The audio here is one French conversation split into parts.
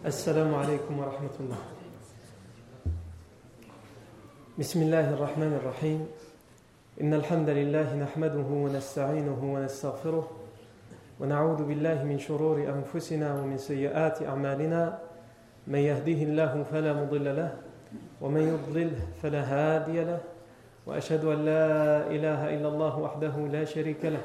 السلام عليكم ورحمة الله. بسم الله الرحمن الرحيم. إن الحمد لله نحمده ونستعينه ونستغفره ونعوذ بالله من شرور أنفسنا ومن سيئات أعمالنا. من يهده الله فلا مضل له ومن يضلل فلا هادي له. وأشهد أن لا إله إلا الله وحده لا شريك له.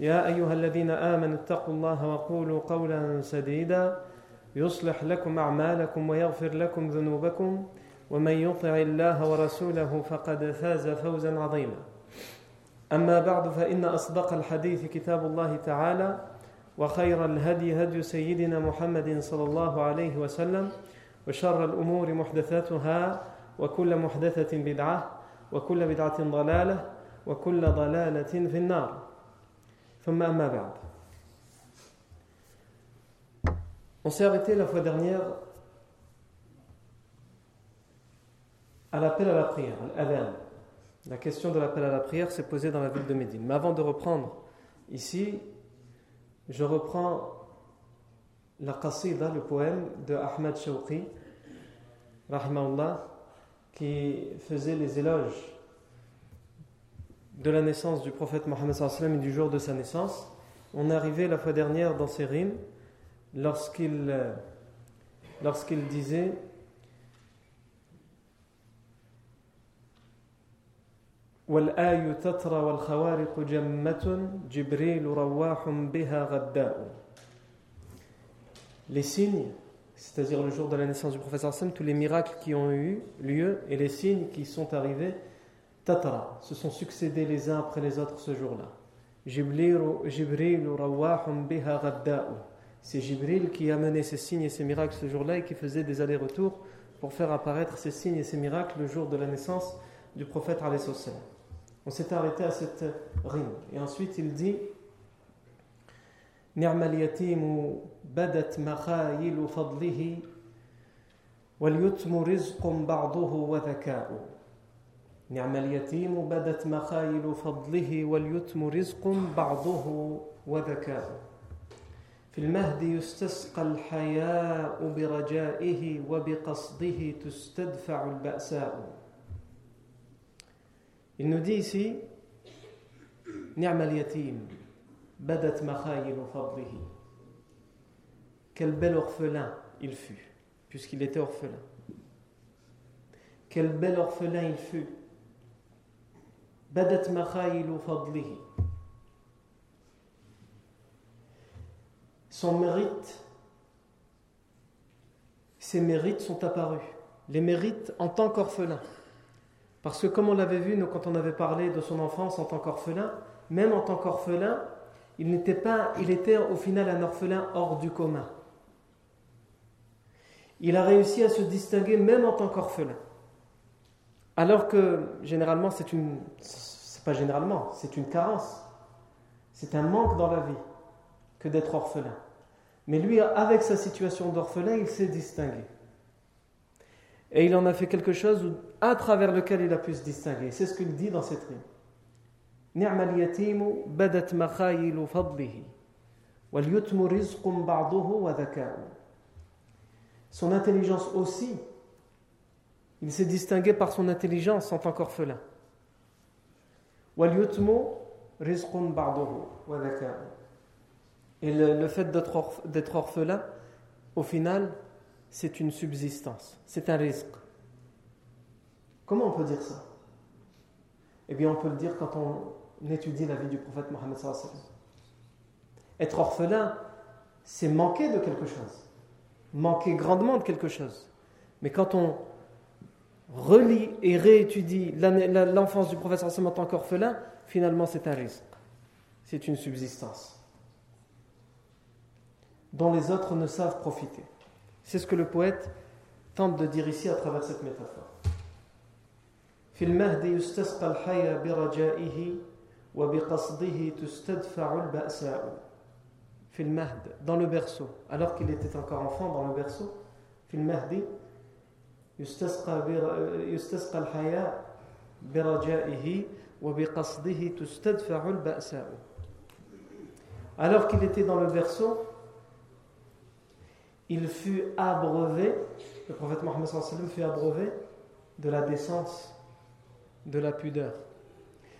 يا أيها الذين آمنوا اتقوا الله وقولوا قولا سديدا يصلح لكم أعمالكم ويغفر لكم ذنوبكم ومن يطع الله ورسوله فقد فاز فوزا عظيما. أما بعد فإن أصدق الحديث كتاب الله تعالى وخير الهدي هدي سيدنا محمد صلى الله عليه وسلم وشر الأمور محدثاتها وكل محدثة بدعة وكل بدعة ضلالة وكل ضلالة في النار. On s'est arrêté la fois dernière à l'appel à la prière, La question de l'appel à la prière s'est posée dans la ville de Médine. Mais avant de reprendre ici, je reprends la qasida, le poème de Ahmad Shawqi, qui faisait les éloges de la naissance du prophète Mohammed et du jour de sa naissance. On est arrivé la fois dernière dans ces rimes lorsqu'il euh, lorsqu'il disait Les signes, c'est-à-dire le jour de la naissance du prophète tous les miracles qui ont eu lieu et les signes qui sont arrivés Tatara, se sont succédés les uns après les autres ce jour-là. C'est Jibril qui a mené ces signes et ces miracles ce jour-là et qui faisait des allers-retours pour faire apparaître ces signes et ces miracles le jour de la naissance du prophète. On s'est arrêté à cette rime. Et ensuite il dit badat نعم اليتيم بدت مخايل فضله واليتم رزق بعضه وذكاء. في المهد يستسقى الحياء برجائه وبقصده تستدفع البأساء. dit ici نعم اليتيم بدت مخايل فضله. Quel bel orphelin il fut, puisqu'il était orphelin. Quel bel orphelin il fut, badat fadlihi. Son mérite, ses mérites sont apparus. Les mérites en tant qu'orphelin. Parce que comme on l'avait vu nous, quand on avait parlé de son enfance en tant qu'orphelin, même en tant qu'orphelin, il n'était pas, il était au final un orphelin hors du commun. Il a réussi à se distinguer même en tant qu'orphelin. Alors que généralement, c'est une. C'est pas généralement, c'est une carence. C'est un manque dans la vie que d'être orphelin. Mais lui, avec sa situation d'orphelin, il s'est distingué. Et il en a fait quelque chose à travers lequel il a pu se distinguer. C'est ce qu'il dit dans cette rime. Son intelligence aussi il s'est distingué par son intelligence en tant qu'orphelin. Et le, fait d'être orphelin, au final, c'est une subsistance, c'est un risque. Comment on peut dire ça? Eh bien, on peut le dire quand on étudie la vie du prophète Mohammed. Être orphelin, c'est manquer de quelque chose, manquer grandement de quelque chose. Mais quand on relit et réétudie l'enfance du prophète en tant qu'orphelin, finalement c'est un risque. C'est une subsistance dont les autres ne savent profiter. C'est ce que le poète tente de dire ici à travers cette métaphore. في المهد يستسقى الحيا برجائه وبقصده تستدفع البأساء في المهد dans le berceau alors qu'il était encore enfant dans le berceau في المهد يستسقى يستسقى الحياء برجائه وبقصده تستدفع البأساء alors qu'il était dans le berceau il fut abreuvé le prophète Mohammed fut abreuvé de la décence de la pudeur.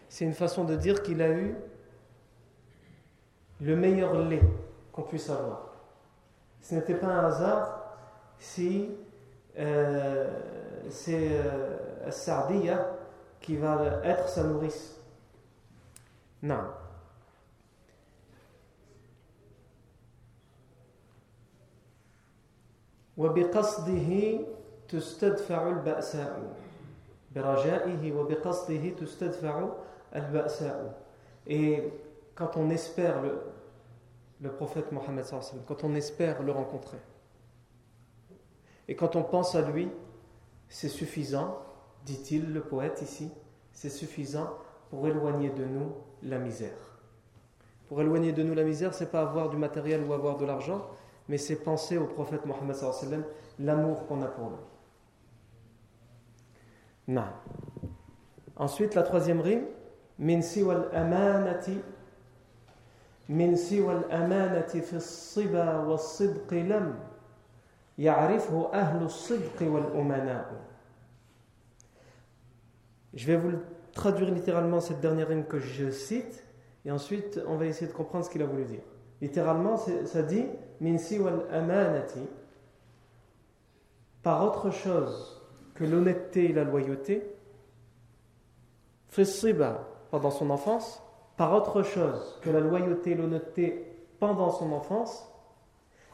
C'est une façon de dire qu'il a eu le meilleur lait qu'on puisse avoir. Ce n'était pas un hasard si euh, c'est euh, Sardiya qui va être sa nourrice. Non. وبقصده تستدفع البأساء et quand on espère le, le prophète Mohammed quand on espère le rencontrer et quand on pense à lui c'est suffisant dit-il le poète ici c'est suffisant pour éloigner de nous la misère pour éloigner de nous la misère c'est pas avoir du matériel ou avoir de l'argent mais c'est penser au prophète Mohammed l'amour qu'on a pour lui. Ensuite, la troisième rime. Min siwa al-amanati min siwa al-amanati fi lam Je vais vous traduire littéralement cette dernière rime que je cite et ensuite on va essayer de comprendre ce qu'il a voulu dire. Littéralement, ça dit al-amanati par autre chose que l'honnêteté et la loyauté, pendant son enfance, par autre chose que la loyauté et l'honnêteté pendant son enfance,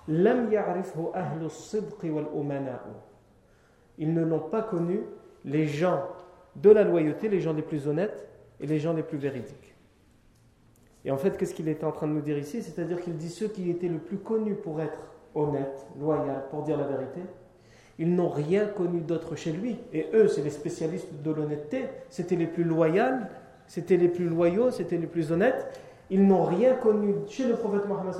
Ils ne l'ont pas connu, les gens de la loyauté, les gens les plus honnêtes et les gens les plus véridiques. Et en fait, qu'est-ce qu'il était en train de nous dire ici? C'est-à-dire qu'il dit ceux qui étaient le plus connus pour être honnêtes, loyaux, pour dire la vérité, ils n'ont rien connu d'autre chez lui. Et eux, c'est les spécialistes de l'honnêteté. C'était les plus loyaux, c'était les plus loyaux, c'était les plus honnêtes. Ils n'ont rien connu chez le prophète Mohammed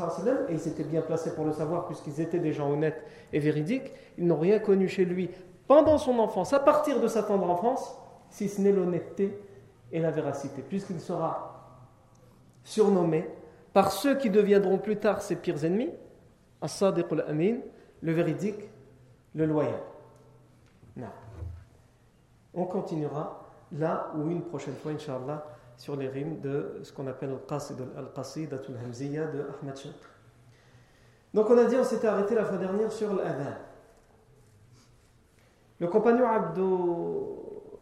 et ils étaient bien placés pour le savoir puisqu'ils étaient des gens honnêtes et véridiques. Ils n'ont rien connu chez lui pendant son enfance, à partir de sa tendre enfance, si ce n'est l'honnêteté et la véracité, puisqu'il sera surnommé par ceux qui deviendront plus tard ses pires ennemis, As-Sadiq al-Amin, le véridique le loyal. Non. On continuera là ou une prochaine fois, Inch'Allah, sur les rimes de ce qu'on appelle Al-Qasidatul Hamziya de Ahmad Shah. Donc on a dit, on s'était arrêté la fois dernière sur l'adhan. Le compagnon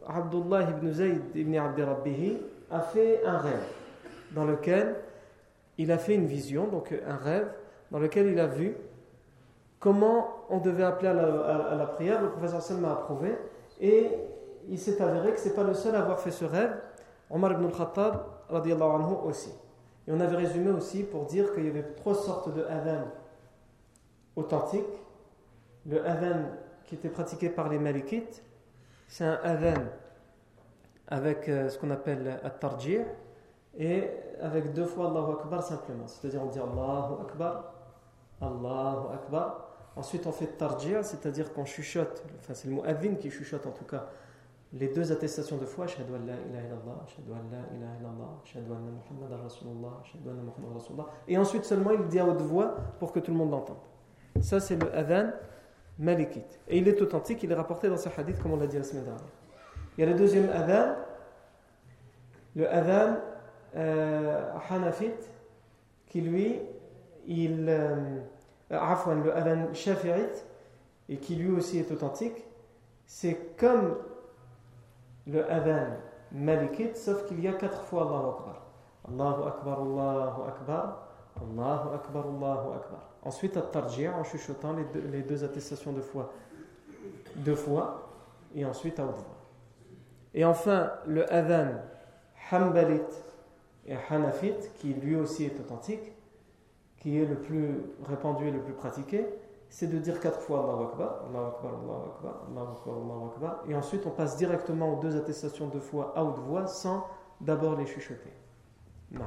Abdullah ibn Zayd ibn Abdi Rabbihi a fait un rêve dans lequel il a fait une vision, donc un rêve dans lequel il a vu comment on devait appeler à la, prière. Le professeur Salma a approuvé et il s'est avéré que ce n'est pas le seul à avoir fait ce rêve. Omar ibn al-Khattab anhu aussi. Et on avait résumé aussi pour dire qu'il y avait trois sortes de adhan authentiques. Le adhan qui était pratiqué par les Malikites, c'est un adhan avec euh, ce qu'on appelle at-tarjih et avec deux fois Allahu Akbar simplement. C'est-à-dire on dit Allahu Akbar, Allahu Akbar, Ensuite, on fait tarjia, c'est-à-dire qu'on chuchote, enfin c'est le mot adhin qui chuchote en tout cas, les deux attestations de foi, Shahadu an la ilaha illallah, Shahadu an la ilaha illallah, Shahadu anna Muhammad Rasulullah, Shahadu anna Muhammad Rasulullah. Et ensuite seulement il dit à haute voix pour que tout le monde l'entende. Ça c'est le adhan malikite. Et il est authentique, il est rapporté dans ce hadith comme on l'a dit la semaine dernière. Il y a le deuxième adhan, le adhan euh, qui lui, il... Euh, euh, le adhan shafi'ite, et qui lui aussi est authentique, c'est comme le adhan malikite, sauf qu'il y a quatre fois Allahu Akbar. Allahu Akbar, Allahu Akbar, Allahu Akbar, Allahu Akbar. Ensuite, at-tarji' en chuchotant les deux, attestations de foi deux fois, et ensuite à haute. Et enfin, le adhan hanbalite et hanafite, qui lui aussi est authentique, qui est le plus répandu et le plus pratiqué, c'est de dire quatre fois Allahu Akbar, Allahu Akbar, Allahu Akbar, Allahu Akbar, Allahu Akbar, et ensuite on passe directement aux deux attestations de foi à haute voix sans d'abord les chuchoter. Non.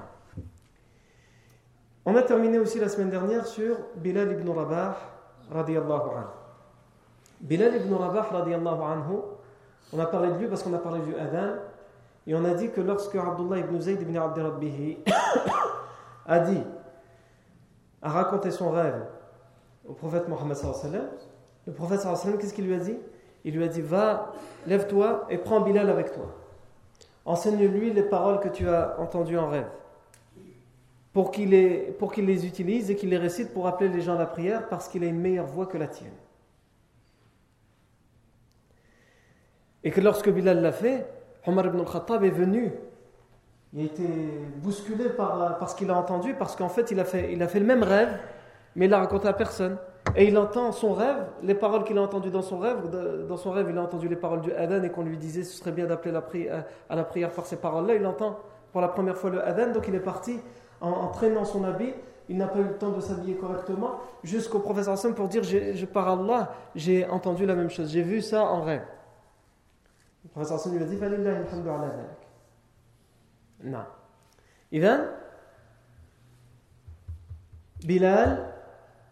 On a terminé aussi la semaine dernière sur Bilal ibn Rabah radiallahu anhu. Bilal ibn Rabah radiallahu anhu, on a parlé de lui parce qu'on a parlé du Adhan, et on a dit que lorsque Abdullah ibn Zayd ibn Abdi a dit, a raconté son rêve au prophète Mohammed le prophète qu'est-ce qu'il lui a dit? Il lui a dit Va, lève-toi et prends Bilal avec toi. Enseigne-lui les paroles que tu as entendues en rêve. Pour qu'il les, les utilise et qu'il les récite pour appeler les gens à la prière parce qu'il a une meilleure voix que la tienne. Et que lorsque Bilal l'a fait, Omar ibn al-Khattab est venu. Il a été bousculé par, ce qu'il a entendu parce qu'en fait il, a fait il a fait le même rêve mais il l'a raconté à personne. Et il entend son rêve, les paroles qu'il a entendues dans son rêve. Dans son rêve, il a entendu les paroles du Adhan et qu'on lui disait ce serait bien d'appeler à la prière par ces paroles-là. Il entend pour la première fois le Adhan, donc il est parti en, traînant son habit. Il n'a pas eu le temps de s'habiller correctement jusqu'au professeur Hassan pour dire je, par Allah, j'ai entendu la même chose, j'ai vu ça en rêve. Le professeur Hassan lui a dit Non. Bilal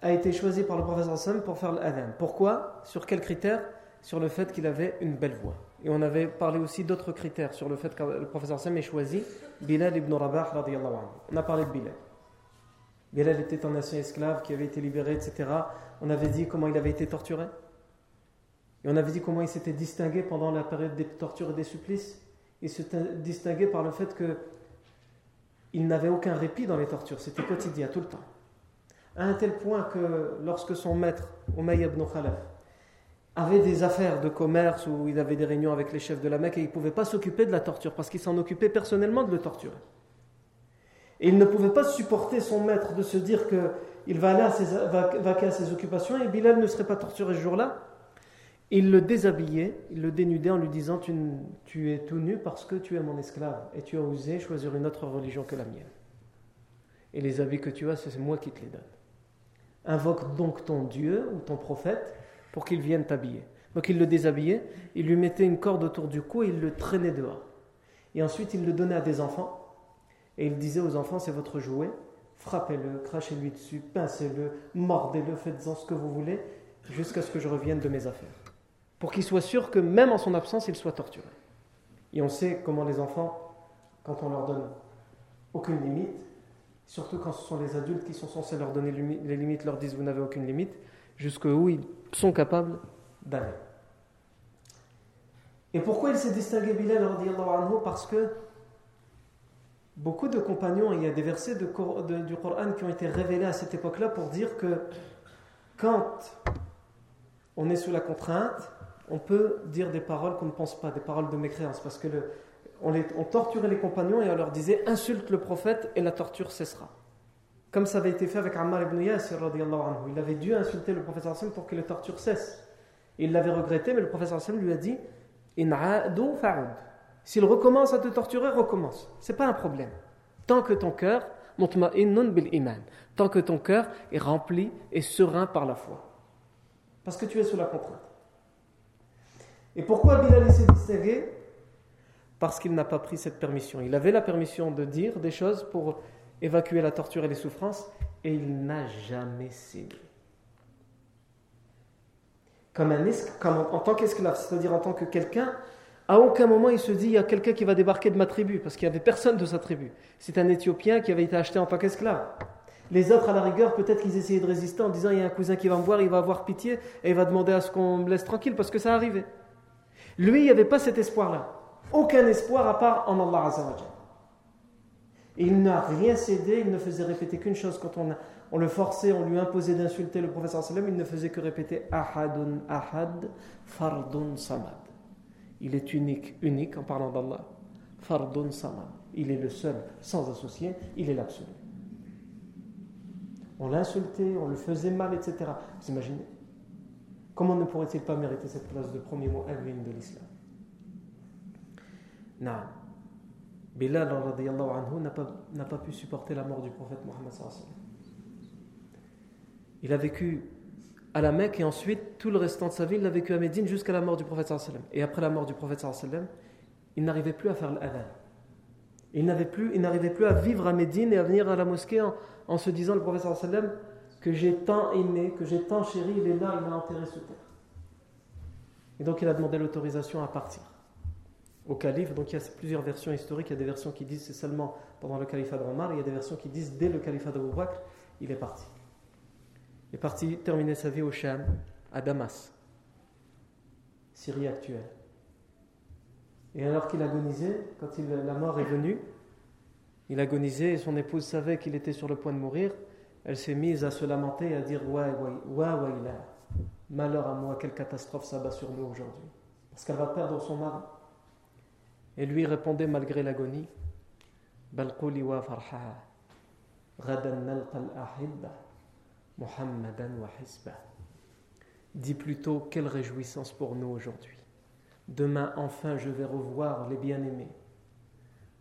a été choisi par le professeur Sam pour faire l'adhan. Pourquoi? Sur quels critères? Sur le fait qu'il avait une belle voix. Et on avait parlé aussi d'autres critères sur le fait que le professeur Sam ait choisi Bilal ibn Rabah On a parlé de Bilal. Bilal était un ancien esclave qui avait été libéré, etc. On avait dit comment il avait été torturé. Et on avait dit comment il s'était distingué pendant la période des tortures et des supplices. Il s'était distingué par le fait que il n'avait aucun répit dans les tortures. C'était quotidien, tout le temps à un tel point que lorsque son maître, Umayy ibn Khalaf, avait des affaires de commerce ou il avait des réunions avec les chefs de la Mecque et il ne pouvait pas s'occuper de la torture parce qu'il s'en occupait personnellement de le torturer. Et il ne pouvait pas supporter son maître de se dire qu'il va aller à ses, occupations et Bilal ne serait pas torturé ce jour-là. Il le déshabillait, il le dénudait en lui disant tu es tout nu parce que tu es mon esclave et tu as osé choisir une autre religion que la mienne. Et les habits que tu as, c'est moi qui te les donne. Invoque donc ton Dieu ou ton prophète pour qu'il vienne t'habiller. Donc il le déshabillait, il lui mettait une corde autour du cou et il le traînait dehors. Et ensuite il le donnait à des enfants et il disait aux enfants c'est votre jouet, frappez-le, crachez-lui dessus, pincez-le, mordez-le, faites-en ce que vous voulez jusqu'à ce que je revienne de mes affaires. Pour qu'il soit sûr que même en son absence il soit torturé. Et on sait comment les enfants, quand on leur donne aucune limite, surtout quand ce sont les adultes qui sont censés leur donner les limites, leur disent vous n'avez aucune limite, jusqu'où ils sont capables d'aller. Et pourquoi il s'est distingué Bilal Parce que beaucoup de compagnons, il y a des versets du Coran qui ont été révélés à cette époque-là pour dire que quand on est sous la contrainte, on peut dire des paroles qu'on ne pense pas, des paroles de mécréance, parce que le, on, torturait les compagnons et on leur disait insulte le prophète et la torture cessera. Comme ça avait été fait avec Ammar ibn Yasir, anhu. il avait dû insulter le prophète pour que la torture cesse. Il l'avait regretté, mais le prophète lui a dit S'il recommence à te torturer, recommence. C'est pas un problème. Tant que ton cœur, iman, tant que ton cœur est rempli et serein par la foi. Parce que tu es sous la contrainte. Et pourquoi Bilal s'est distingué parce qu'il n'a pas pris cette permission. Il avait la permission de dire des choses pour évacuer la torture et les souffrances, et il n'a jamais cédé. Comme, un comme en, tant qu'esclave, c'est-à-dire en tant que quelqu'un, à aucun moment il se dit il y a quelqu'un qui va débarquer de ma tribu, parce qu'il n'y avait personne de sa tribu. C'est un Éthiopien qui avait été acheté en tant qu'esclave. Les autres, à la rigueur, peut-être qu'ils essayaient de résister en disant il y a un cousin qui va me voir, il va avoir pitié et il va demander à ce qu'on me laisse tranquille parce que ça arrivait. Lui, il n'y avait pas cet espoir-là aucun espoir à part en Allah. Il n'a rien cédé, il ne faisait répéter qu'une chose quand on, on, le forçait, on lui imposait d'insulter le professeur sallam, il ne faisait que répéter Ahadun Ahad, Fardun Samad. Il est unique, unique en parlant d'Allah. Fardun Samad. Il est le seul, sans associé, il est l'absolu. On l'insultait, on le faisait mal, etc. Vous imaginez? Comment ne pourrait-il pas mériter cette place de premier mot de l'islam? Non. Bilal n'a pas, pas pu supporter la mort du prophète Mohammed. Il a vécu à la Mecque et ensuite tout le restant de sa vie il l'a vécu à Médine jusqu'à la mort du prophète. Et après la mort du prophète il n'arrivait plus à faire l'adhan. Il plus, il n'arrivait plus à vivre à Médine et à venir à la mosquée en, se disant le prophète que j'ai tant aimé, que j'ai tant chéri, il est là, il m'a enterré sous terre. Et donc il a demandé l'autorisation à partir au calife. Donc il y a plusieurs versions historiques. Il y a des versions qui disent c'est seulement pendant le califat d'Omar. Il y a des versions qui disent dès le califat d'Abu Bakr, il est parti. Il est parti terminer sa vie au Sham, à Damas, Syrie actuelle. Et alors qu'il agonisait, quand la mort est venue, il agonisait et son épouse savait qu'il était sur le point de mourir. Elle s'est mise à se lamenter et à dire Wa wa wa Malheur à moi, quelle catastrophe ça bat sur nous aujourd'hui. Parce qu'elle va perdre son mari. Et lui répondait malgré l'agonie Dis plutôt quelle réjouissance pour nous aujourd'hui. Demain enfin je vais revoir les bien-aimés,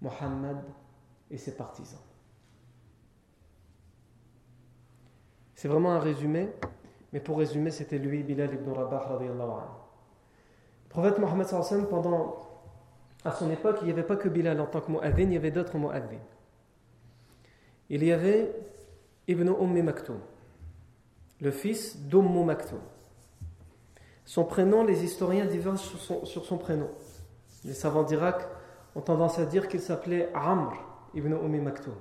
Mohammed et ses partisans. C'est vraiment un résumé, mais pour résumer, c'était lui, Bilal ibn Rabah. Le prophète Mohammed pendant à son époque, il n'y avait pas que Bilal en tant que mu'adhin, il y avait d'autres mu'adhin. Il y avait Ibn Ummi Maktoum, le fils d'Ummu Maktoum. Son prénom, les historiens divergent sur son, prénom. Les savants d'Irak ont tendance à dire qu'il s'appelait Amr ibn Ummi Maktoum.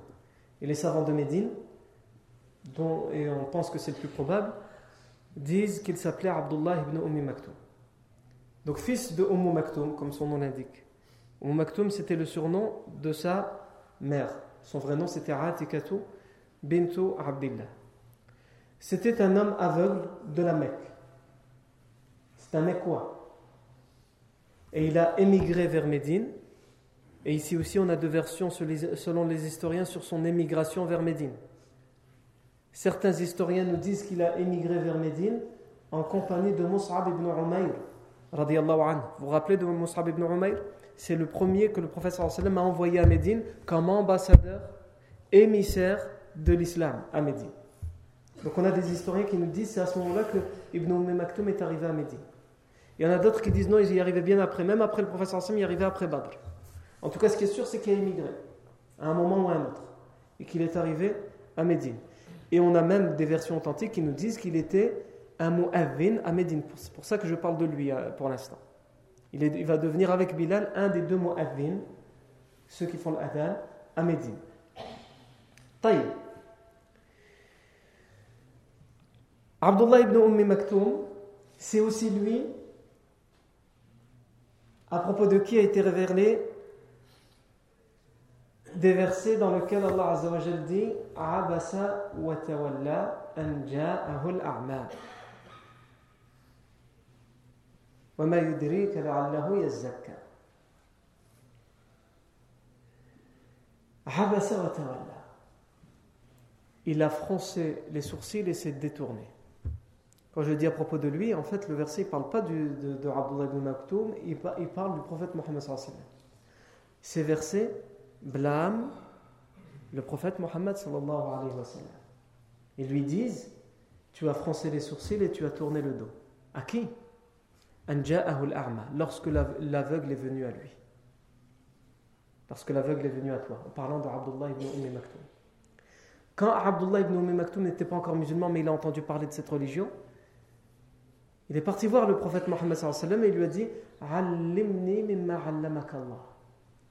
Et les savants de Médine, dont, et on pense que c'est le plus probable, disent qu'il s'appelait Abdullah ibn Ummi Maktoum. Donc fils de Ummu comme son nom l'indique. Umm Maktoum, c'était le surnom de sa mère. Son vrai nom, c'était Atikatu bintu Abdillah. C'était un homme aveugle de la Mecque. C'est un Mecquois. Et il a émigré vers Médine. Et ici aussi, on a deux versions selon les historiens sur son émigration vers Médine. Certains historiens nous disent qu'il a émigré vers Médine en compagnie de Mus'ab ibn Umayr. Vous vous rappelez de Mus'ab ibn Umayr? C'est le premier que le professeur sallam a envoyé à Médine comme ambassadeur émissaire de l'islam à Médine. Donc on a des historiens qui nous disent c'est à ce moment-là que Ibn Umm Maktoum est arrivé à Médine. Il y en a d'autres qui disent non, il y arrivait bien après, même après le professeur sallam, il y arrivait après Badr. En tout cas, ce qui est sûr, c'est qu'il a émigré à un moment ou à un autre et qu'il est arrivé à Médine. Et on a même des versions authentiques qui nous disent qu'il était un mu'adhin à Médine. C'est pour ça que je parle de lui euh, pour l'instant. Il, va devenir avec Bilal un des deux mu'adhin, ceux qui font l'adhan à Médine. Taïb. Abdullah ibn Ummi Maktoum, c'est aussi lui à propos de qui a été révélé des versets dans lesquels Allah Azza dit Abasa wa tawalla an ja'ahu al-a'ma. Il a froncé les sourcils et s'est détourné. Quand je dis à propos de lui, en fait, le verset ne parle pas de, de, Abdullah ibn Maktoum, il, parle du prophète Mohammed Ces versets blâment le prophète Mohammed. Ils lui disent Tu as froncé les sourcils et tu as tourné le dos. À qui? Lorsque l'aveugle est venu à lui. Lorsque l'aveugle est venu à toi, en parlant de Abdullah ibn Umm Maktoum. Quand Abdullah ibn Umm Maktoum n'était pas encore musulman, mais il a entendu parler de cette religion, il est parti voir le prophète Mohammed et il lui a dit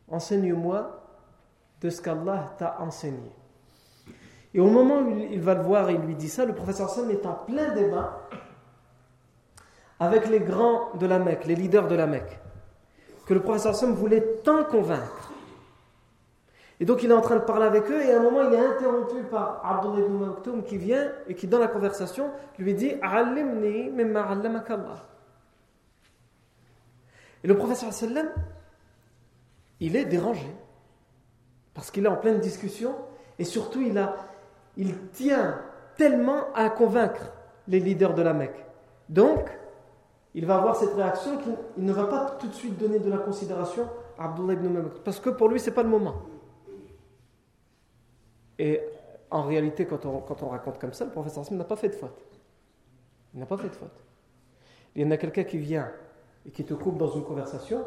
Enseigne-moi de ce qu'Allah t'a enseigné. Et au moment où il va le voir et il lui dit ça, le prophète est en plein débat avec les grands de la Mecque, les leaders de la Mecque, que le professeur Sam voulait tant convaincre. Et donc il est en train de parler avec eux et à un moment il est interrompu par Abdullah ibn Maktoum qui vient et qui dans la conversation lui dit Et le professeur sallam il est dérangé parce qu'il est en pleine discussion et surtout il, a, il tient tellement à convaincre les leaders de la Mecque. Donc il va avoir cette réaction qu'il ne va pas tout de suite donner de la considération à Abdullah ibn Maktoum, parce que pour lui, ce n'est pas le moment. Et en réalité, quand on, quand on raconte comme ça, le professeur Hassan n'a pas fait de faute. Il n'a pas fait de faute. Il y en a quelqu'un qui vient et qui te coupe dans une conversation.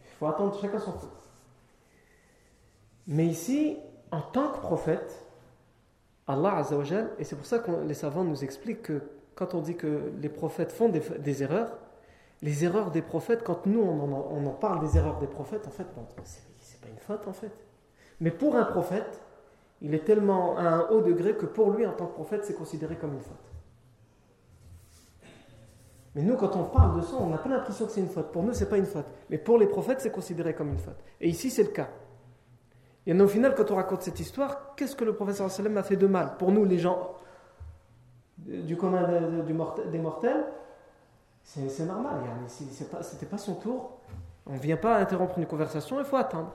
Il faut attendre chacun son tour. Mais ici, en tant que prophète, Allah Azzawajal, et c'est pour ça que les savants nous expliquent que quand on dit que les prophètes font des, erreurs, les erreurs des prophètes, quand nous on en, parle des erreurs des prophètes, en fait, c'est pas une faute en fait. Mais pour un prophète, il est tellement à un haut degré que pour lui, en tant que prophète, c'est considéré comme une faute. Mais nous, quand on parle de ça, on n'a pas l'impression que c'est une faute. Pour nous, c'est pas une faute. Mais pour les prophètes, c'est considéré comme une faute. Et ici, c'est le cas. Et au final, quand on raconte cette histoire, qu'est-ce que le professeur sallam a fait de mal? Pour nous, les gens du commun des mortels, c'est normal. C'était pas, pas son tour. On ne vient pas interrompre une conversation, il faut attendre.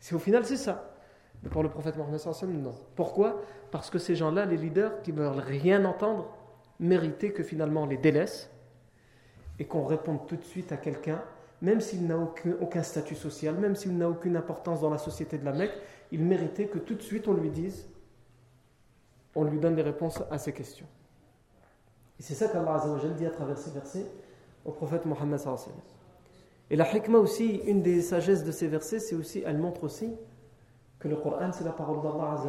C'est au final, c'est ça. Mais pour le prophète Mohammed non. Pourquoi? Parce que ces gens-là, les leaders qui ne veulent rien entendre, méritaient que finalement on les délaisse et qu'on réponde tout de suite à quelqu'un, même s'il n'a aucun, aucun, statut social, même s'il n'a aucune importance dans la société de la Mecque, il méritait que tout de suite on lui dise, on lui donne des réponses à ces questions. Et c'est ça qu'Allah dit à travers ces versets au prophète Mohammed. Et la hikmah aussi, une des sagesses de ces versets, c'est aussi, elle montre aussi que le Coran c'est la parole d'Allah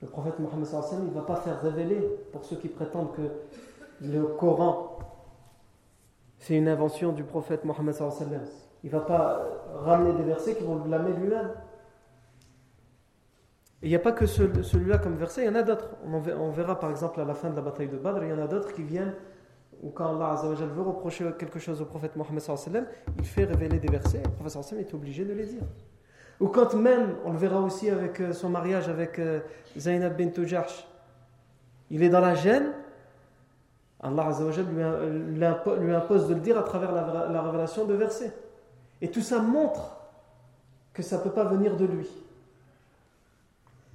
Le prophète Mohammed il ne va pas faire révéler pour ceux qui prétendent que le Coran c'est une invention du prophète Mohammed il ne va pas ramener des versets qui vont le blâmer lui-même. Il n'y a pas que celui-là comme verset, il y en a d'autres. On verra par exemple à la fin de la bataille de Badr, il y en a d'autres qui viennent ou quand Allah veut reprocher quelque chose au prophète Mohammed il fait révéler des versets, le prophète est obligé de les dire. Ou quand même, on le verra aussi avec euh, son mariage avec euh, Zainab bint Jahsh, il est dans la gêne, Allah lui impose de le dire à travers la révélation de versets. Et tout ça montre que ça ne peut pas venir de lui.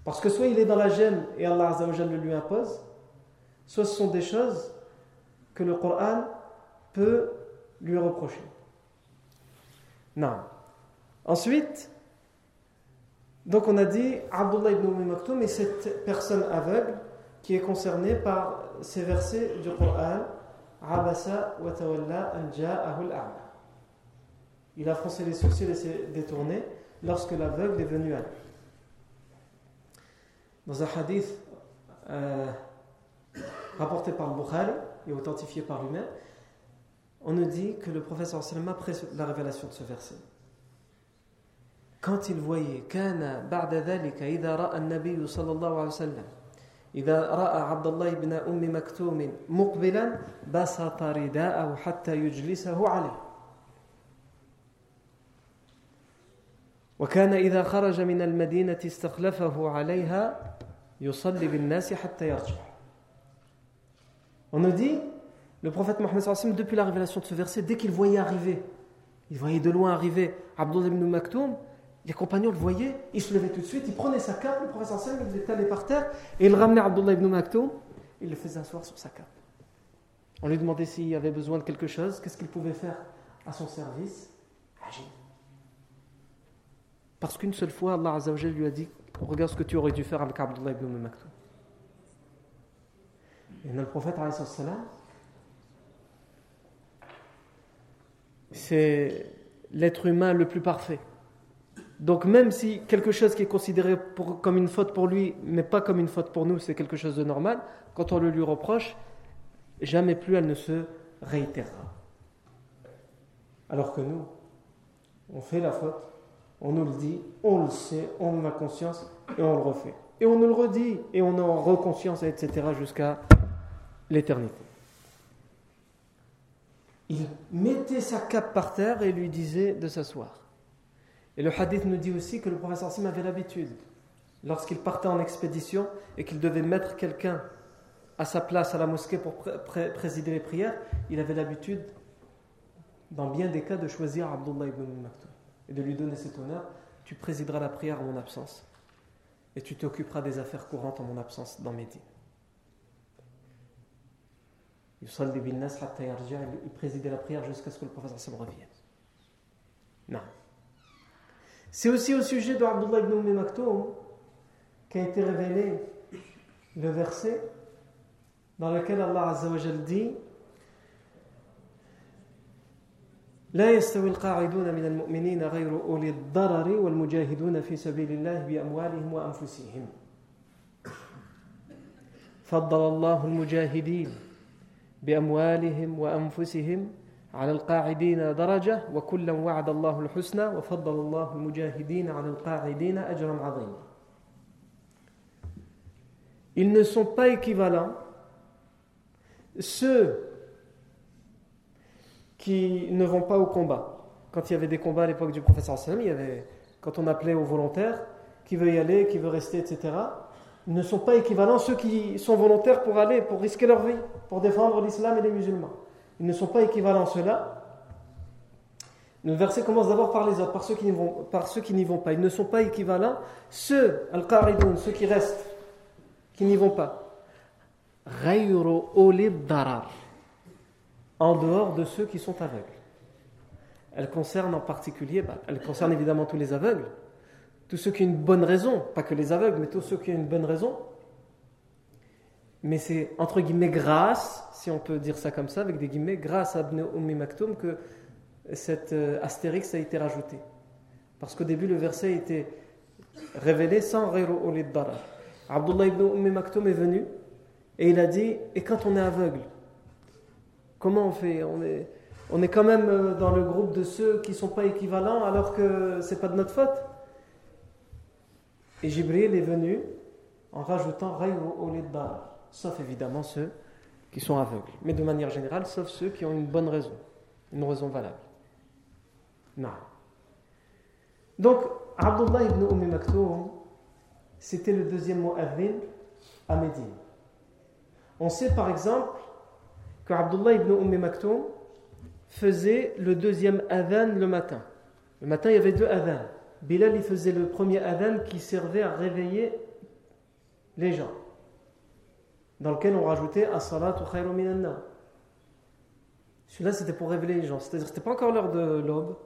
Parce que soit il est dans la gêne et Allah le lui impose, soit ce sont des choses que le Coran peut lui reprocher. Non. Ensuite, donc on a dit Abdullah ibn Umm Maktoum est cette personne aveugle qui est concernée par ces versets du Coran Abasa wa tawalla an Il a froncé les sourcils et s'est détourné lorsque l'aveugle est venu à lui Dans un hadith euh, rapporté par le Bukhari, et authentifié par lui-même, on nous dit que le professeur sallam après la révélation de ce verset quand il voyait كان بعد ذلك إذا رأى النبي صلى الله عليه وسلم إذا رأى عبد الله بن أم مكتوم مقبلا بسط رداءه حتى يجلسه عليه وكان إذا خرج من المدينة استخلفه عليها يصلي بالناس حتى يرجع On nous dit, le prophète Mohammed depuis la révélation de ce verset, dès qu'il voyait arriver, il voyait de loin arriver Abdullah ibn Maktoum, les compagnons le voyaient, il se levait tout de suite, il prenait sa cape, le prophète sallam, il l'étalait par terre, et il ramenait Abdullah ibn Maktoum, il le faisait asseoir sur sa cape. On lui demandait s'il avait besoin de quelque chose, qu'est-ce qu'il pouvait faire à son service Agir. Parce qu'une seule fois, Allah lui a dit Regarde ce que tu aurais dû faire avec Abdullah ibn Maktoum. Et le prophète, c'est l'être humain le plus parfait. Donc même si quelque chose qui est considéré comme une faute pour lui, mais pas comme une faute pour nous, c'est quelque chose de normal, quand on le lui reproche, jamais plus elle ne se réitérera. Alors que nous, on fait la faute, on nous le dit, on le sait, on en a conscience et on le refait. Et on nous le redit et on en reconscience, etc. jusqu'à l'éternité. Il mettait sa cape par terre et lui disait de s'asseoir. Et le hadith nous dit aussi que le professeur Sim avait l'habitude, lorsqu'il partait en expédition et qu'il devait mettre quelqu'un à sa place à la mosquée pour présider les prières, il avait l'habitude, dans bien des cas, de choisir Abdullah ibn Maktoum et de lui donner cet honneur. Tu présideras la prière en mon absence et tu t'occuperas des affaires courantes en mon absence dans mes dînes. Il présidait la prière jusqu'à ce que le professeur se revienne. Non. C'est aussi au sujet de Abdullah ibn Umm Maktoum qu'a été révélé le verset dans lequel Allah Azzawajal dit لا يستوي القاعدون من المؤمنين غير أولي الضرر والمجاهدون في سبيل الله بأموالهم وأنفسهم. فضل الله المجاهدين بأموالهم وأنفسهم على القاعدين درجة وكلا وعد الله الحسنى وفضل الله المجاهدين على القاعدين أجرا عظيما. Ils ne sont pas équivalents. Ceux qui ne vont pas au combat. Quand il y avait des combats à l'époque du professeur sallam, il y avait, quand on appelait aux volontaires, qui veut y aller, qui veut rester, etc., ils ne sont pas équivalents ceux qui sont volontaires pour aller, pour risquer leur vie, pour défendre l'islam et les musulmans. Ils ne sont pas équivalents ceux-là. Le verset commence d'abord par les autres, par ceux qui n'y vont, par ceux qui n'y vont pas. Ils ne sont pas équivalents. Ceux, al-qaridoun, ceux qui restent, qui n'y vont pas. darar en dehors de ceux qui sont aveugles. Elle concerne en particulier, bah, elle concerne évidemment tous les aveugles, tous ceux qui ont une bonne raison, pas que les aveugles, mais tous ceux qui ont une bonne raison. Mais c'est entre guillemets grâce, si on peut dire ça comme ça, avec des guillemets, grâce à Ibn Ummi Maktoum que cet euh, astérix a été rajouté. Parce qu'au début, le verset était révélé sans Ghayru. Abdullah ibn Ummi Maktoum est venu et il a dit Et quand on est aveugle, Comment on fait on est, on est quand même euh, dans le groupe de ceux qui ne sont pas équivalents alors que ce n'est pas de notre faute. Et Jibril est venu en rajoutant sauf évidemment ceux qui sont aveugles, mais de manière générale, sauf ceux qui ont une bonne raison, une raison valable. Non. Donc, Abdullah ibn Umm Maktoum, c'était le deuxième mot à Médine. On sait par exemple que Abdullah ibn Umm Maktoum faisait le deuxième adhan le matin. Le matin, il y avait deux adhans. Bilal, il faisait le premier adhan qui servait à réveiller les gens, dans lequel on rajoutait As-salatu khayru minan Celui-là, c'était pour réveiller les gens. C'est-à-dire, c'était pas encore l'heure de l'aube,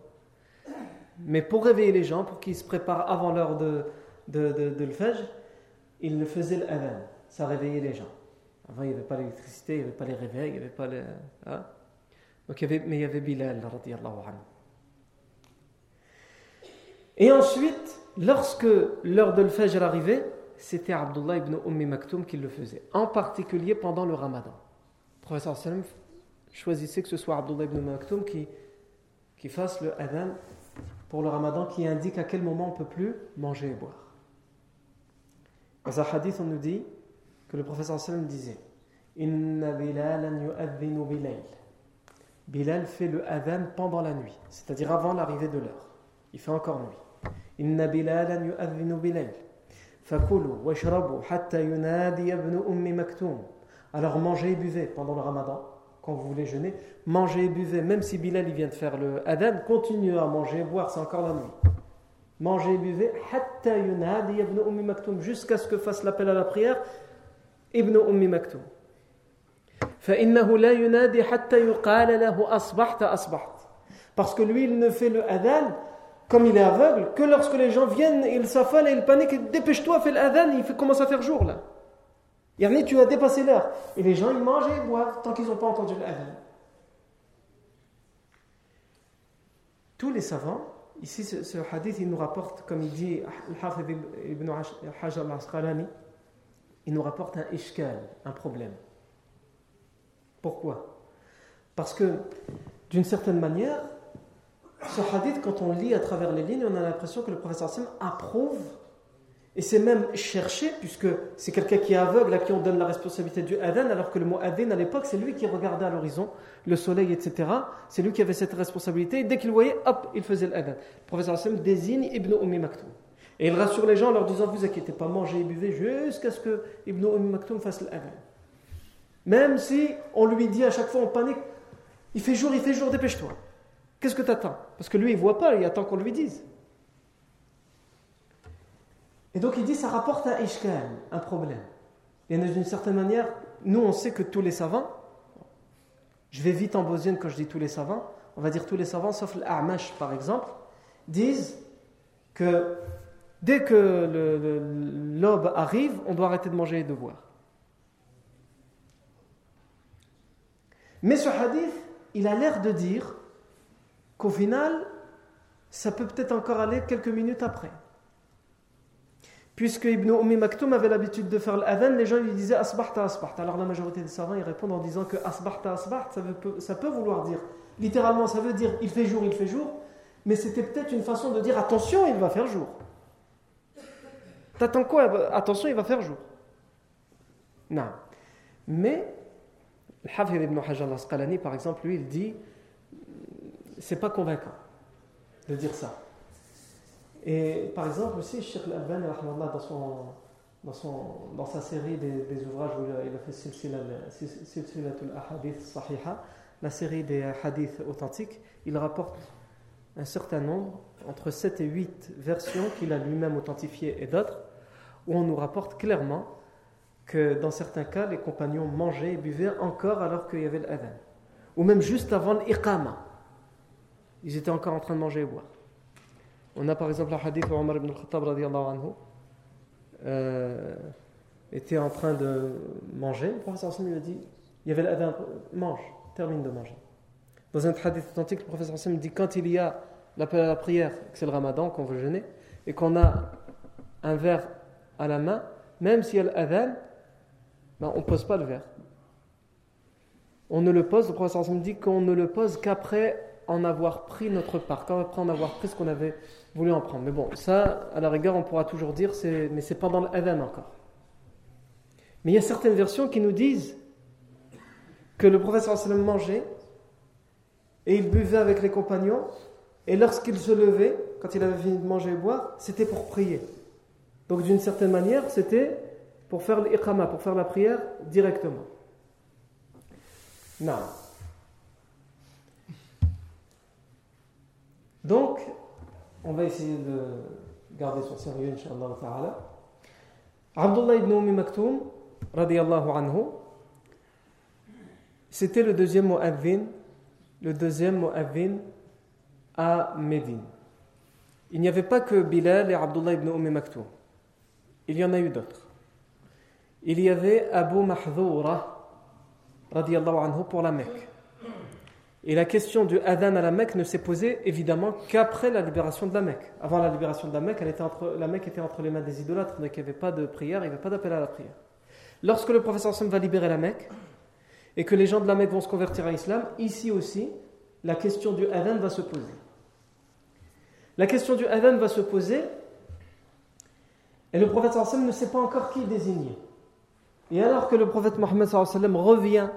mais pour réveiller les gens, pour qu'ils se préparent avant l'heure de, de, de, le fajr, il le faisait l'adhan. Ça réveillait les gens. Avant, il n'y avait pas l'électricité, il n'y avait pas les réveils, il n'y avait pas les. Hein? Donc, il y avait, mais il y avait Bilal. Et ensuite, lorsque l'heure de l'Fajr arrivait, c'était Abdullah ibn Ummi Maktoum qui le faisait, en particulier pendant le ramadan. Le professeur Salem choisissait que ce soit Abdullah ibn Maktoum qui, qui fasse le adhan pour le ramadan, qui indique à quel moment on ne peut plus manger et boire. Dans un hadith, on nous dit que le professeur sallam disait Bilal fait le adhan pendant la nuit, c'est-à-dire avant l'arrivée de l'heure. Il fait encore nuit. Inna Bilal yu'adhinu Bilal. Fakulu washrabu hatta yunadi ibn ummi maktoum. Alors mangez et buvez pendant le ramadan, quand vous voulez jeûner. Mangez et buvez, même si Bilal il vient de faire le adhan, continuez à manger et boire, c'est encore la nuit. Mangez et buvez ummi jusqu'à ce que fasse l'appel à la prière ابن أم مكتوم فإنه لا ينادي حتى يقال له أصبحت أصبحت parce que lui il ne fait le adhan comme il est aveugle que lorsque les gens viennent il s'affole et il panique dépêche-toi fais l'adhan il commence à faire jour là Yani, tu as dépassé l'heure et les gens ils mangent et boivent tant qu'ils n'ont pas entendu l'adhan tous les savants ici ce, ce hadith il nous rapporte comme il dit Al-Hafid ibn Hajar al-Asqalani il nous rapporte un ishkal, un problème. Pourquoi? Parce que, d'une certaine manière, ce hadith, quand on lit à travers les lignes, on a l'impression que le professeur Sim approuve, et c'est même cherché, puisque c'est quelqu'un qui est aveugle, à qui on donne la responsabilité du adhan, alors que le mot adhan à l'époque, c'est lui qui regardait à l'horizon, le soleil, etc. C'est lui qui avait cette responsabilité, et dès qu'il voyait, hop, il faisait l'adhan. Le professeur Sim désigne Ibn Ummi Maktoum. Et il rassure les gens en leur disant Vous inquiétez pas, mangez et buvez jusqu'à ce que Ibn Umm Maktoum fasse l'adhan. Même si on lui dit à chaque fois en panique Il fait jour, il fait jour, dépêche-toi. Qu'est-ce que tu attends Parce que lui, il voit pas, il attend qu'on lui dise. Et donc il dit Ça rapporte un ishkal, un problème. Et d'une certaine manière, nous on sait que tous les savants, je vais vite en bosnienne quand je dis tous les savants, on va dire tous les savants, sauf l'A'mash par exemple, disent que dès que l'aube arrive, on doit arrêter de manger et de boire. Mais ce hadith, il a l'air de dire qu'au final, ça peut peut-être encore aller quelques minutes après. Puisque Ibn Ummi Maktoum avait l'habitude de faire l'adhan, les gens lui disaient asbahta asbahta. Alors la majorité des savants ils répondent en disant que asbahta asbahta, ça, ça peut vouloir dire, littéralement ça veut dire il fait jour, il fait jour, mais c'était peut-être une façon de dire attention, il va faire jour. T'attends quoi? Attention, il va faire jour. Non. Mais, le Hafid ibn Hajar al-Asqalani, par exemple, lui, il dit c'est pas convaincant de dire ça. Et par exemple aussi, Sheikh Al-Albani, dans, son, dans, son, dans sa série des, ouvrages où il a fait Silsilatul Ahadith Sahiha, la série des hadiths authentiques, il rapporte un certain nombre, entre 7 et 8 versions qu'il a lui-même authentifiées et d'autres, où on nous rapporte clairement que dans certains cas, les compagnons mangeaient et buvaient encore alors qu'il y avait l'adhan. Ou même juste avant l'iqama. Ils étaient encore en train de manger et boire. On a par exemple le hadith où Omar ibn al-Khattab anhu, euh, était en train de manger. Le professeur Hassan lui a dit il y avait l'adhan, mange, termine de manger. Dans un hadith authentique, le professeur Hassan dit quand il y a l'appel à la prière, que c'est le ramadan, qu'on veut jeûner, et qu'on a un verre à la main, même s'il y a l'adhan, ben on ne pose pas le verre. On ne le pose, le professeur Hassan dit qu'on ne le pose qu'après en avoir pris notre part, qu'après en avoir pris ce qu'on avait voulu en prendre. Mais bon, ça, à la rigueur, on pourra toujours dire, mais c'est pendant l'adhan encore. Mais il y a certaines versions qui nous disent que le sallam mangeait et il buvait avec les compagnons et lorsqu'il se levait, quand il avait fini de manger et boire, c'était pour prier. Donc d'une certaine manière, c'était pour faire l'iqama, pour faire la prière directement. Non. Donc, on va essayer de garder son sérieux, Inch'Allah ta'ala. Abdullah ibn Umi Maktoum, radiallahu anhu, c'était le deuxième mu'adhin, le deuxième mu'adhin à Médine. Il n'y avait pas que Bilal et Abdullah ibn Umi Maktoum. Il y en a eu d'autres. Il y avait Abu Mahdhoura, radiallahu anhu, pour la Mecque. Et la question du Adhan à la Mecque ne s'est posée évidemment qu'après la libération de la Mecque. Avant la libération de la Mecque, elle était entre, la Mecque était entre les mains des idolâtres, donc il n'y avait pas de prière, il n'y avait pas d'appel à la prière. Lorsque le professeur Sam va libérer la Mecque, et que les gens de la Mecque vont se convertir à l'islam, ici aussi, la question du Adhan va se poser. La question du Adhan va se poser, et le prophète Sam ne sait pas encore qui désigner. Et alors que le prophète Mohammed revient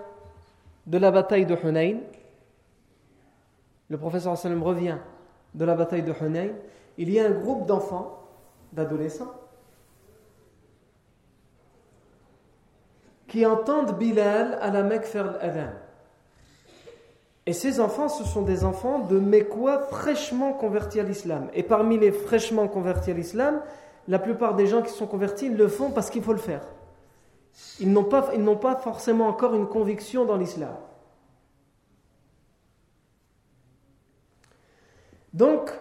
de la bataille de Hunayn, le professeur sallam revient de la bataille de Hunayn, il y a un groupe d'enfants, d'adolescents, qui entendent Bilal à la Mecque faire l'adhan. Et ces enfants, ce sont des enfants de Mekwa fraîchement convertis à l'islam. Et parmi les fraîchement convertis à l'islam, la plupart des gens qui sont convertis, ils le font parce qu'il faut le faire. Ils n'ont pas, forcément encore une conviction dans l'islam. Donc,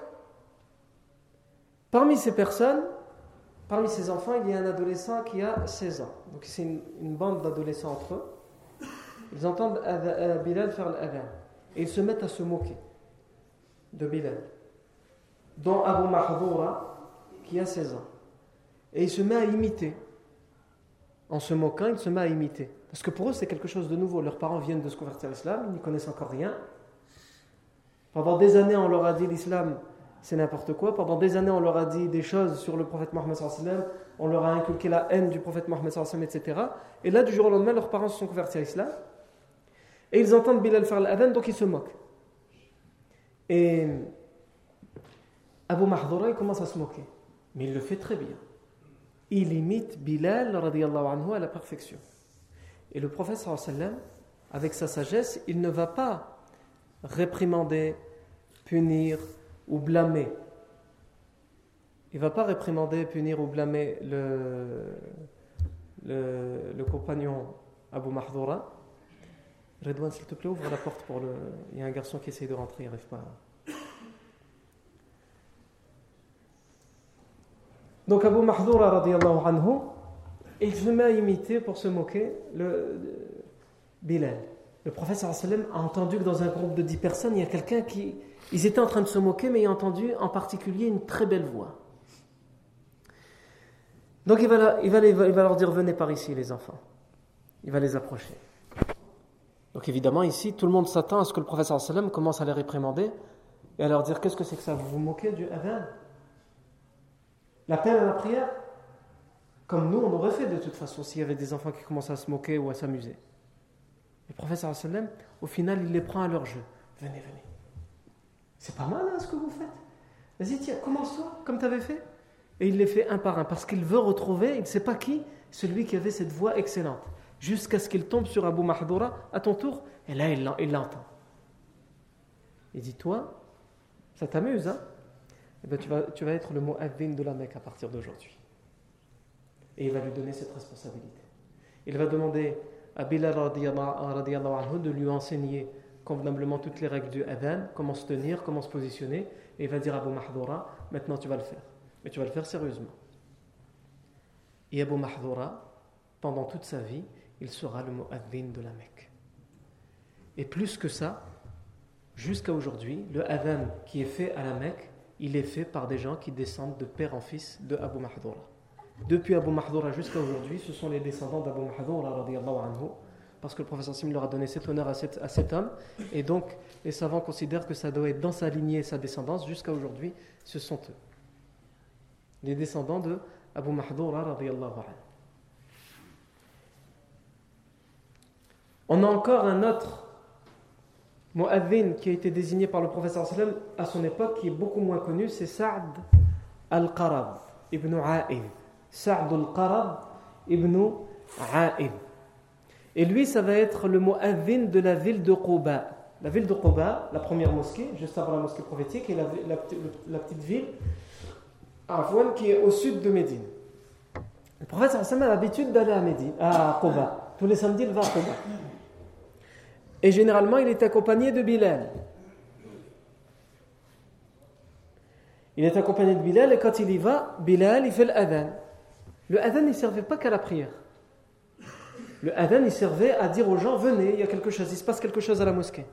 parmi ces personnes, parmi ces enfants, il y a un adolescent qui a 16 ans. Donc c'est une, bande d'adolescents entre eux. Ils entendent Bilal faire l'adhan. Et ils se mettent à se moquer de Bilal. Dont Abu Mahdoura, qui a 16 ans. Et il se met à imiter. En se moquant, il se met à imiter. Parce que pour eux, c'est quelque chose de nouveau. Leurs parents viennent de se convertir à l'islam, ils n'y connaissent encore rien. Pendant des années, on leur a dit l'islam, c'est n'importe quoi. Pendant des années, on leur a dit des choses sur le prophète Mohammed on leur a inculqué la haine du prophète Mohammed etc. Et là, du jour au lendemain, leurs parents se sont convertis à l'islam. Et ils entendent Bilal faire l'adhan, donc ils se moquent. Et Abu Mahdoura, il commence à se moquer. Mais il le fait très bien. Il imite Bilal anhu à la perfection. Et le prophète sallam, avec sa sagesse, il ne va pas réprimander, punir ou blâmer. Il ne va pas réprimander, punir ou blâmer le, le, compagnon Abu Mahdoura. Redouane, s'il te plaît, ouvre la porte pour le. Il y a un garçon qui essaye de rentrer, il n'arrive pas. Donc Abu Mahdoura radiallahu anhu, il se met à imiter pour se moquer le Bilal. Le prophète sallam a entendu que dans un groupe de 10 personnes, il y a quelqu'un qui. Ils étaient en train de se moquer, mais il a entendu en particulier une très belle voix. Donc il va, il, va, il va leur dire Venez par ici, les enfants. Il va les approcher. Donc évidemment, ici, tout le monde s'attend à ce que le prophète sallam commence à les réprimander et à leur dire Qu'est-ce que c'est que ça? Vous vous moquez du adhan? L'appel à la prière Comme nous, on aurait fait de toute façon s'il y avait des enfants qui commençaient à se moquer ou à s'amuser. Le sallam, au final, il les prend à leur jeu. Venez, venez. C'est pas mal hein, ce que vous faites. Vas-y, tiens, commence-toi, comme tu avais fait. Et il les fait un par un, parce qu'il veut retrouver, il ne sait pas qui, celui qui avait cette voix excellente. Jusqu'à ce qu'il tombe sur Abu Mahdoura, à ton tour, et là, il l'entend. Il dit, toi, ça t'amuse, hein? Eh bien, tu, vas, être le mot de la Mecque à partir d'aujourd'hui. Et il va lui donner cette responsabilité. Il va demander à Bilal de lui enseigner convenablement toutes les règles du adhan, comment se tenir, comment se positionner, et il va dire à Abu Mahdoura, maintenant tu vas le faire. Mais tu vas le faire sérieusement. Et Abu Mahdoura, pendant toute sa vie, il sera le mu'adhin de la Mecque. Et plus que ça, jusqu'à aujourd'hui, le adhan qui est fait à la Mecque, il est fait par des gens qui descendent de père en fils de Abu Mahdoura. Depuis Abu Mahdoura jusqu'à aujourd'hui, ce sont les descendants d'Abu Mahdoura, parce que le professeur Sim leur a donné cet honneur à cet, à cet, homme. Et donc, les savants considèrent que ça doit être dans sa lignée et sa descendance jusqu'à aujourd'hui, ce sont eux. Les descendants de Abu Mahdoura, On a encore un autre mu'adhin qui a été désigné par le professeur sallam à son époque, qui est beaucoup moins connu, c'est Sa'd al-Qarab ibn A'id. Sa'd al-Qarab ibn A'id. Et lui, ça va être le mu'adhin de la ville de Quba. La ville de Quba, la première mosquée, juste avant la mosquée prophétique, et la, petite ville, Afwan, qui est au sud de Médine. Le prophète sallam a l'habitude d'aller à Médine, à Quba. Tous les samedis, il va à Quba. Et généralement, il est accompagné de Bilal. Il est accompagné de Bilal et quand il y va, Bilal, il fait l'adhan. Le adhan, ne servait pas qu'à la prière. Le adhan, il servait à dire aux gens, venez, il y a quelque chose, il se passe quelque chose à la mosquée.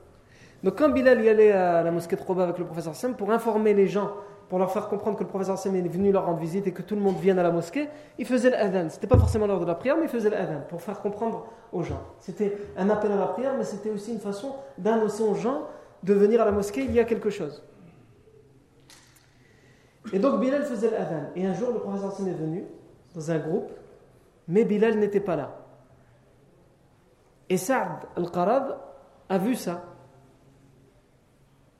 Donc quand Bilal y allait à la mosquée de Khoba avec le professeur Sam pour informer les gens pour leur faire comprendre que le professeur Sam est venu leur rendre visite et que tout le monde vienne à la mosquée, il faisait l'adhan. Ce n'était pas forcément l'heure de la prière, mais il faisait l'adhan pour faire comprendre aux gens. C'était un appel à la prière, mais c'était aussi une façon d'annoncer aux gens de venir à la mosquée, il y a quelque chose. Et donc Bilal faisait l'adhan. Et un jour, le professeur Sam est venu dans un groupe, mais Bilal n'était pas là. Et Saad al-Qarad a vu ça.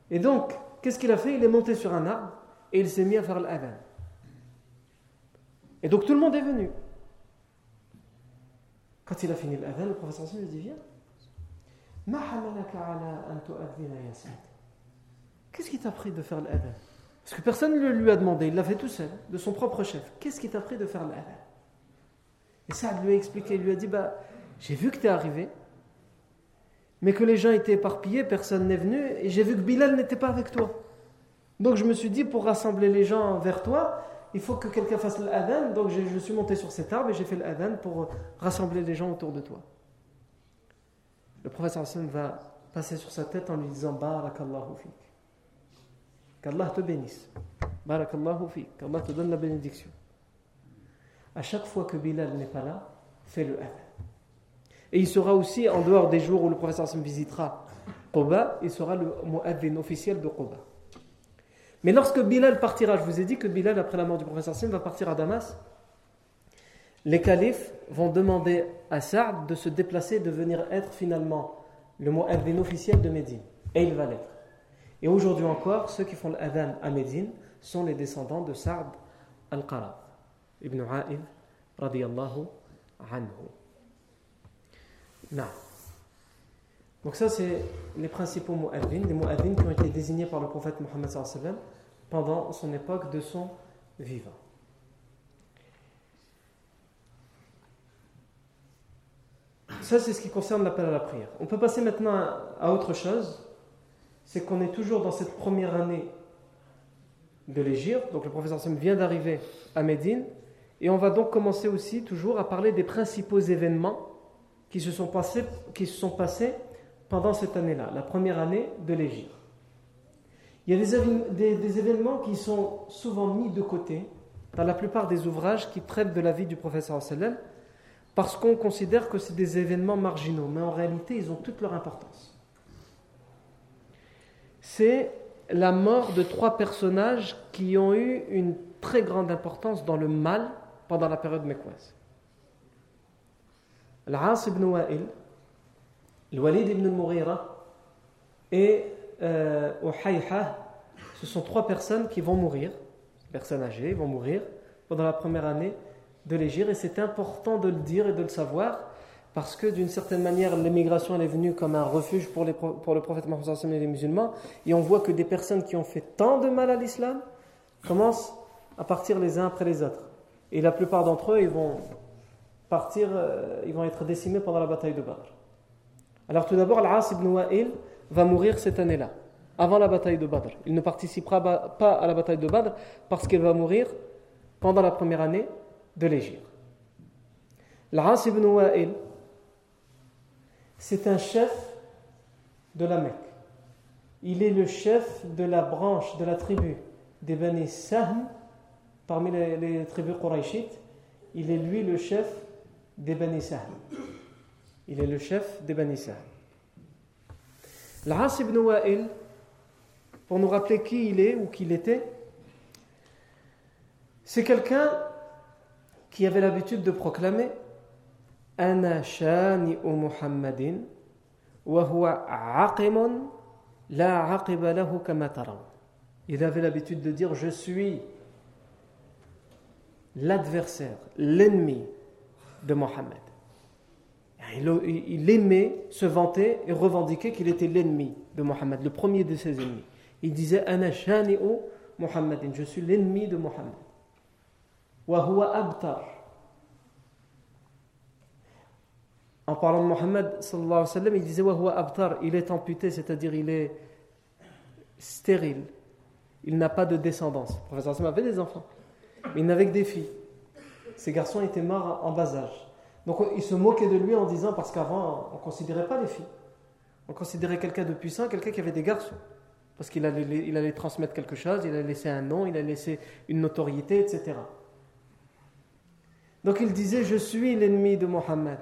Et donc, qu'est-ce qu'il a fait? Il est monté sur un arbre et il s'est mis à faire l'adhan. Et donc tout le monde est venu. Quand il a fini l'adhan, le professeur lui dit Viens. Qu'est-ce qui t'a pris de faire l'adhan? Parce que personne ne lui a demandé, il l'a fait tout seul, de son propre chef. Qu'est-ce qui t'a pris de faire l'adhan? Et ça lui a expliqué, il lui a dit bah, J'ai vu que tu es arrivé, mais que les gens étaient éparpillés, personne n'est venu, et j'ai vu que Bilal n'était pas avec toi. Donc je me suis dit, pour rassembler les gens vers toi, il faut que quelqu'un fasse l'adhan. Donc je, suis monté sur cet arbre et j'ai fait l'adhan pour rassembler les gens autour de toi. Le professeur Hassan va passer sur sa tête en lui disant Barakallahu fik. Qu'Allah te bénisse. Barakallahu fik. Qu'Allah te donne la bénédiction. À chaque fois que Bilal n'est pas là, fais le adhan. Et il sera aussi, en dehors des jours où le professeur Hassan visitera Quba, il sera le mu'adhin officiel de Quba. Mais lorsque Bilal partira, je vous ai dit que Bilal, après la mort du professeur Sim, va partir à Damas. Les califes vont demander à Saad de se déplacer, de venir être finalement le mot adhan officiel de Médine. Et il va l'être. Et aujourd'hui encore, ceux qui font l'adhan à Médine sont les descendants de Saad al-Qarab, ibn A'id, radiyallahu anhu. Donc ça, c'est les principaux mu'adhin, les mu'adhin qui ont été désignés par le prophète Mohammed pendant son époque de son vivant. Ça, c'est ce qui concerne l'appel à la prière. On peut passer maintenant à autre chose. C'est qu'on est toujours dans cette première année de l'Égypte. Donc le professeur Sam vient d'arriver à Médine. Et on va donc commencer aussi toujours à parler des principaux événements qui se sont passés, qui se sont passés pendant cette année-là, la première année de l'Égypte. Il y a des, des, événements qui sont souvent mis de côté dans la plupart des ouvrages qui traitent de la vie du professeur sallam parce qu'on considère que c'est des événements marginaux, mais en réalité ils ont toute leur importance. C'est la mort de trois personnages qui ont eu une très grande importance dans le mal pendant la période mécoise. Al-As ibn Wa'il, Al-Walid ibn al-Mughira et euh, ce sont trois personnes qui vont mourir, personnes âgées vont mourir pendant la première année de l'Égypte et c'est important de le dire et de le savoir parce que d'une certaine manière l'émigration est venue comme un refuge pour le prophète Mohammed et les musulmans et on voit que des personnes qui ont fait tant de mal à l'islam commencent à partir les uns après les autres et la plupart d'entre eux ils vont partir euh, ils vont être décimés pendant la bataille de Badr alors tout d'abord Al-As ibn Wa'il va mourir cette année-là avant la bataille de Badr il ne participera pas à la bataille de Badr parce qu'il va mourir pendant la première année de l'Égypte. L'As ibn Wa'il, c'est un chef de la Mecque. Il est le chef de la branche, de la tribu des Bani Sahm, parmi les, tribus Quraishites. Il est lui le chef des Bani Sahm. Il est le chef des Bani Sahm. L'As ibn Wa'il, pour nous rappeler qui il est ou qui il était, c'est quelqu'un qui avait l'habitude de proclamer Ana shani Muhammadin wa huwa aqimun la aqiba lahu kama Il avait l'habitude de dire Je suis l'adversaire, l'ennemi de Mohammed. Il aimait se vanter et revendiquer qu'il était l'ennemi de Mohammed, le premier de ses ennemis. Il disait Muhammadin, je suis l'ennemi de Mohammed. abtar. En parlant de Mohammed, il disait abtar, il est amputé, c'est-à-dire il est stérile. Il n'a pas de descendance. Le professeur Hassan avait des enfants, mais il n'avait que des filles. Ces garçons étaient morts en bas âge. Donc il se moquait de lui en disant, parce qu'avant on ne considérait pas les filles. On considérait quelqu'un de puissant, quelqu'un qui avait des garçons. Parce qu'il allait, il allait transmettre quelque chose, il allait laisser un nom, il allait laisser une notoriété, etc. Donc il disait, je suis l'ennemi de Mohammed.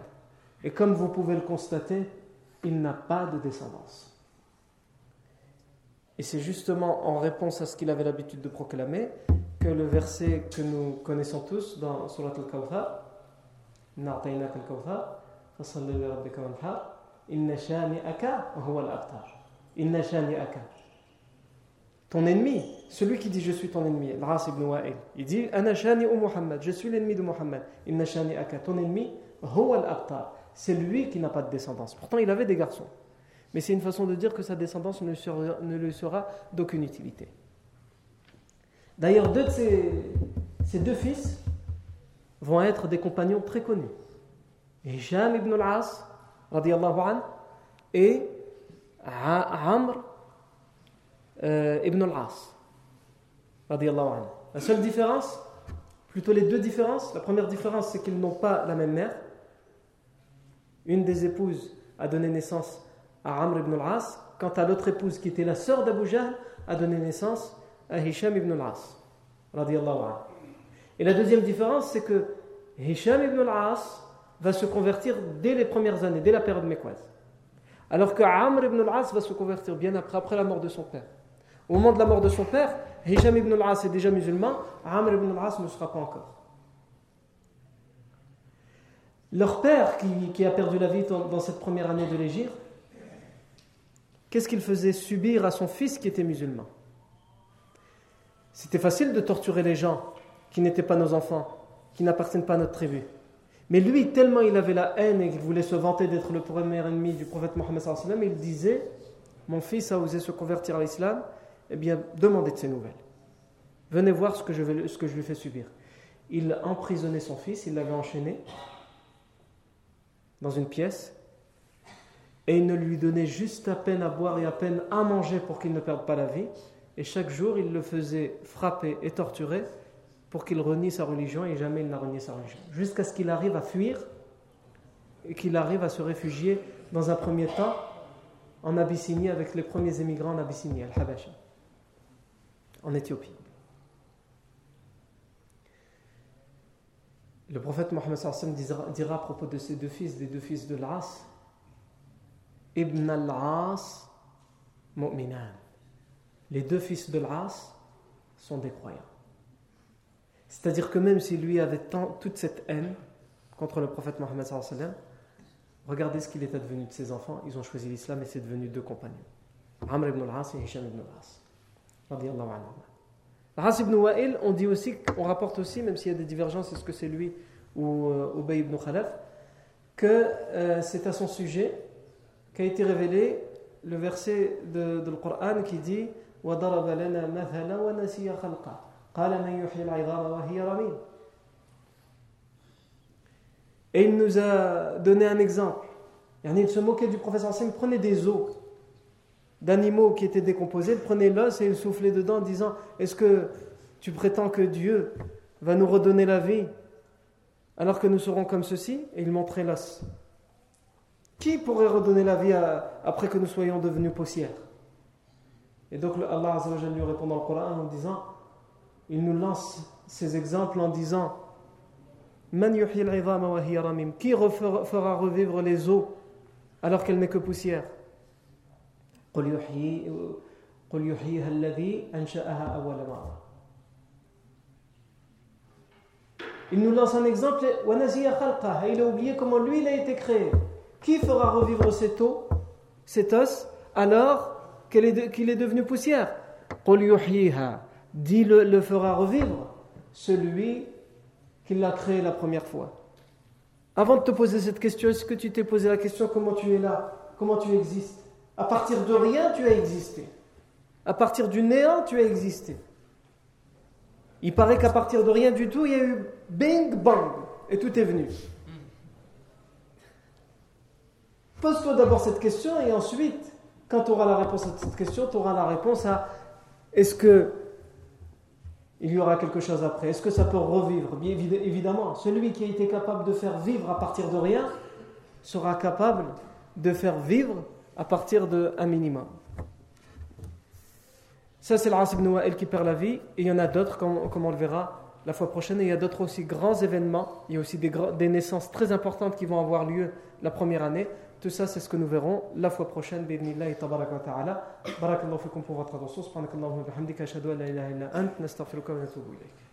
Et comme vous pouvez le constater, il n'a pas de descendance. Et c'est justement en réponse à ce qu'il avait l'habitude de proclamer que le verset que nous connaissons tous dans Surat al-Kawthar, Inna shani'aka huwa al-abtar. Inna shani'aka. Ton ennemi, celui qui dit je suis ton ennemi, Al-Ras ibn Wa'il, il dit Ana shani'u Muhammad, je suis l'ennemi de Muhammad. Inna shani'aka. Ton ennemi, huwa al-abtar. C'est lui qui n'a pas de descendance. Pourtant, il avait des garçons. Mais c'est une façon de dire que sa descendance ne, sera, ne lui sera d'aucune utilité. D'ailleurs, deux de ses, ses, deux fils vont être des compagnons très connus. Hisham ibn al-As, an, et Amr euh, ibn al-As, an. La seule différence, plutôt les deux différences, la première différence, c'est qu'ils n'ont pas la même mère. Une des épouses a donné naissance à Amr ibn al-As, quant à l'autre épouse qui était la sœur d'Abu Jahl a donné naissance à Hisham ibn al-As. Et la deuxième différence, c'est que Hisham ibn al-As va se convertir dès les premières années, dès la période mécoise. Alors que Amr ibn al-As va se convertir bien après, après la mort de son père. Au moment de la mort de son père, Hisham ibn al-As est déjà musulman, Amr ibn al-As ne sera pas encore. Leur père, qui, a perdu la vie dans, cette première année de l'Égypte, qu'est-ce qu'il faisait subir à son fils qui était musulman? C'était facile de torturer les gens qui n'étaient pas nos enfants, qui n'appartiennent pas à notre tribu. Mais lui, tellement il avait la haine et qu'il voulait se vanter d'être le premier ennemi du prophète Mohammed, il disait Mon fils a osé se convertir à l'islam, eh bien, demandez de ses nouvelles. Venez voir ce que je, ce que je lui fais subir. Il emprisonnait son fils, il l'avait enchaîné dans une pièce et il ne lui donnait juste à peine à boire et à peine à manger pour qu'il ne perde pas la vie. Et chaque jour, il le faisait frapper et torturer pour qu'il renie sa religion et jamais il n'a renié sa religion. Jusqu'à ce qu'il arrive à fuir et qu'il arrive à se réfugier dans un premier temps en Abyssinie avec les premiers émigrants en Abyssinie, Al-Habasha, en Éthiopie. Le prophète Mohammed dira à propos de ses deux fils, des deux fils de l'As, Ibn al-As mu'minan. Les deux fils de l'As sont des croyants. C'est-à-dire que même si lui avait tant, toute cette haine contre le prophète Mohammed regardez ce qu'il est advenu de ses enfants. Ils ont choisi l'islam et c'est devenu deux compagnons. Amr ibn al-As et Hisham ibn al-As. Al-As ibn Wa'il, on dit aussi, on rapporte aussi, même s'il y a des divergences, est-ce que c'est lui ou euh, Ubay ibn Khalaf, que euh, c'est à son sujet qu'a été révélé le verset de, de Coran qui dit Et il nous a donné un exemple. Il se moquait du professeur il prenait des os d'animaux qui étaient décomposés, il prenait l'os et il soufflait dedans en disant Est-ce que tu prétends que Dieu va nous redonner la vie alors que nous serons comme ceci? Et il montrait l'os. Qui pourrait redonner la vie après que nous soyons devenus poussière Et donc Allah lui répond dans Coran en disant, il nous lance ces exemples en disant, qui fera revivre les eaux alors qu'elle n'est que poussière? Il nous lance un exemple, il a oublié comment lui il a été créé. Qui fera revivre cette eau, cet os, alors qu'il est, devenu poussière? Dit le, fera revivre celui qui l'a créé la première fois. Avant de te poser cette question, est-ce que tu t'es posé la question comment tu es là? Comment tu existes? À partir de rien, tu as existé. À partir du néant, tu as existé. Il paraît qu'à partir de rien du tout, il y a eu bing bang et tout est venu. Pose-toi d'abord cette question et ensuite, quand tu auras la réponse à cette question, tu auras la réponse à est-ce que il y aura quelque chose après. Est-ce que ça peut revivre? Bien évidemment, celui qui a été capable de faire vivre à partir de rien sera capable de faire vivre à partir d'un minimum. Ça, c'est l'As ibn Wa'il qui perd la vie, et il y en a d'autres, comme, comme, on le verra la fois prochaine, et il y a d'autres aussi grands événements, il y a aussi des, des naissances très importantes qui vont avoir lieu la première année. Tout ça, c'est ce que nous verrons la fois prochaine. Bidnillahi tabaraka wa ta'ala. Barakallahu fikum pour votre attention. Subhanakallahu wa bihamdika. Ashhadu an la ilaha illa ant. Nastaghfiruka wa natubu ilayk.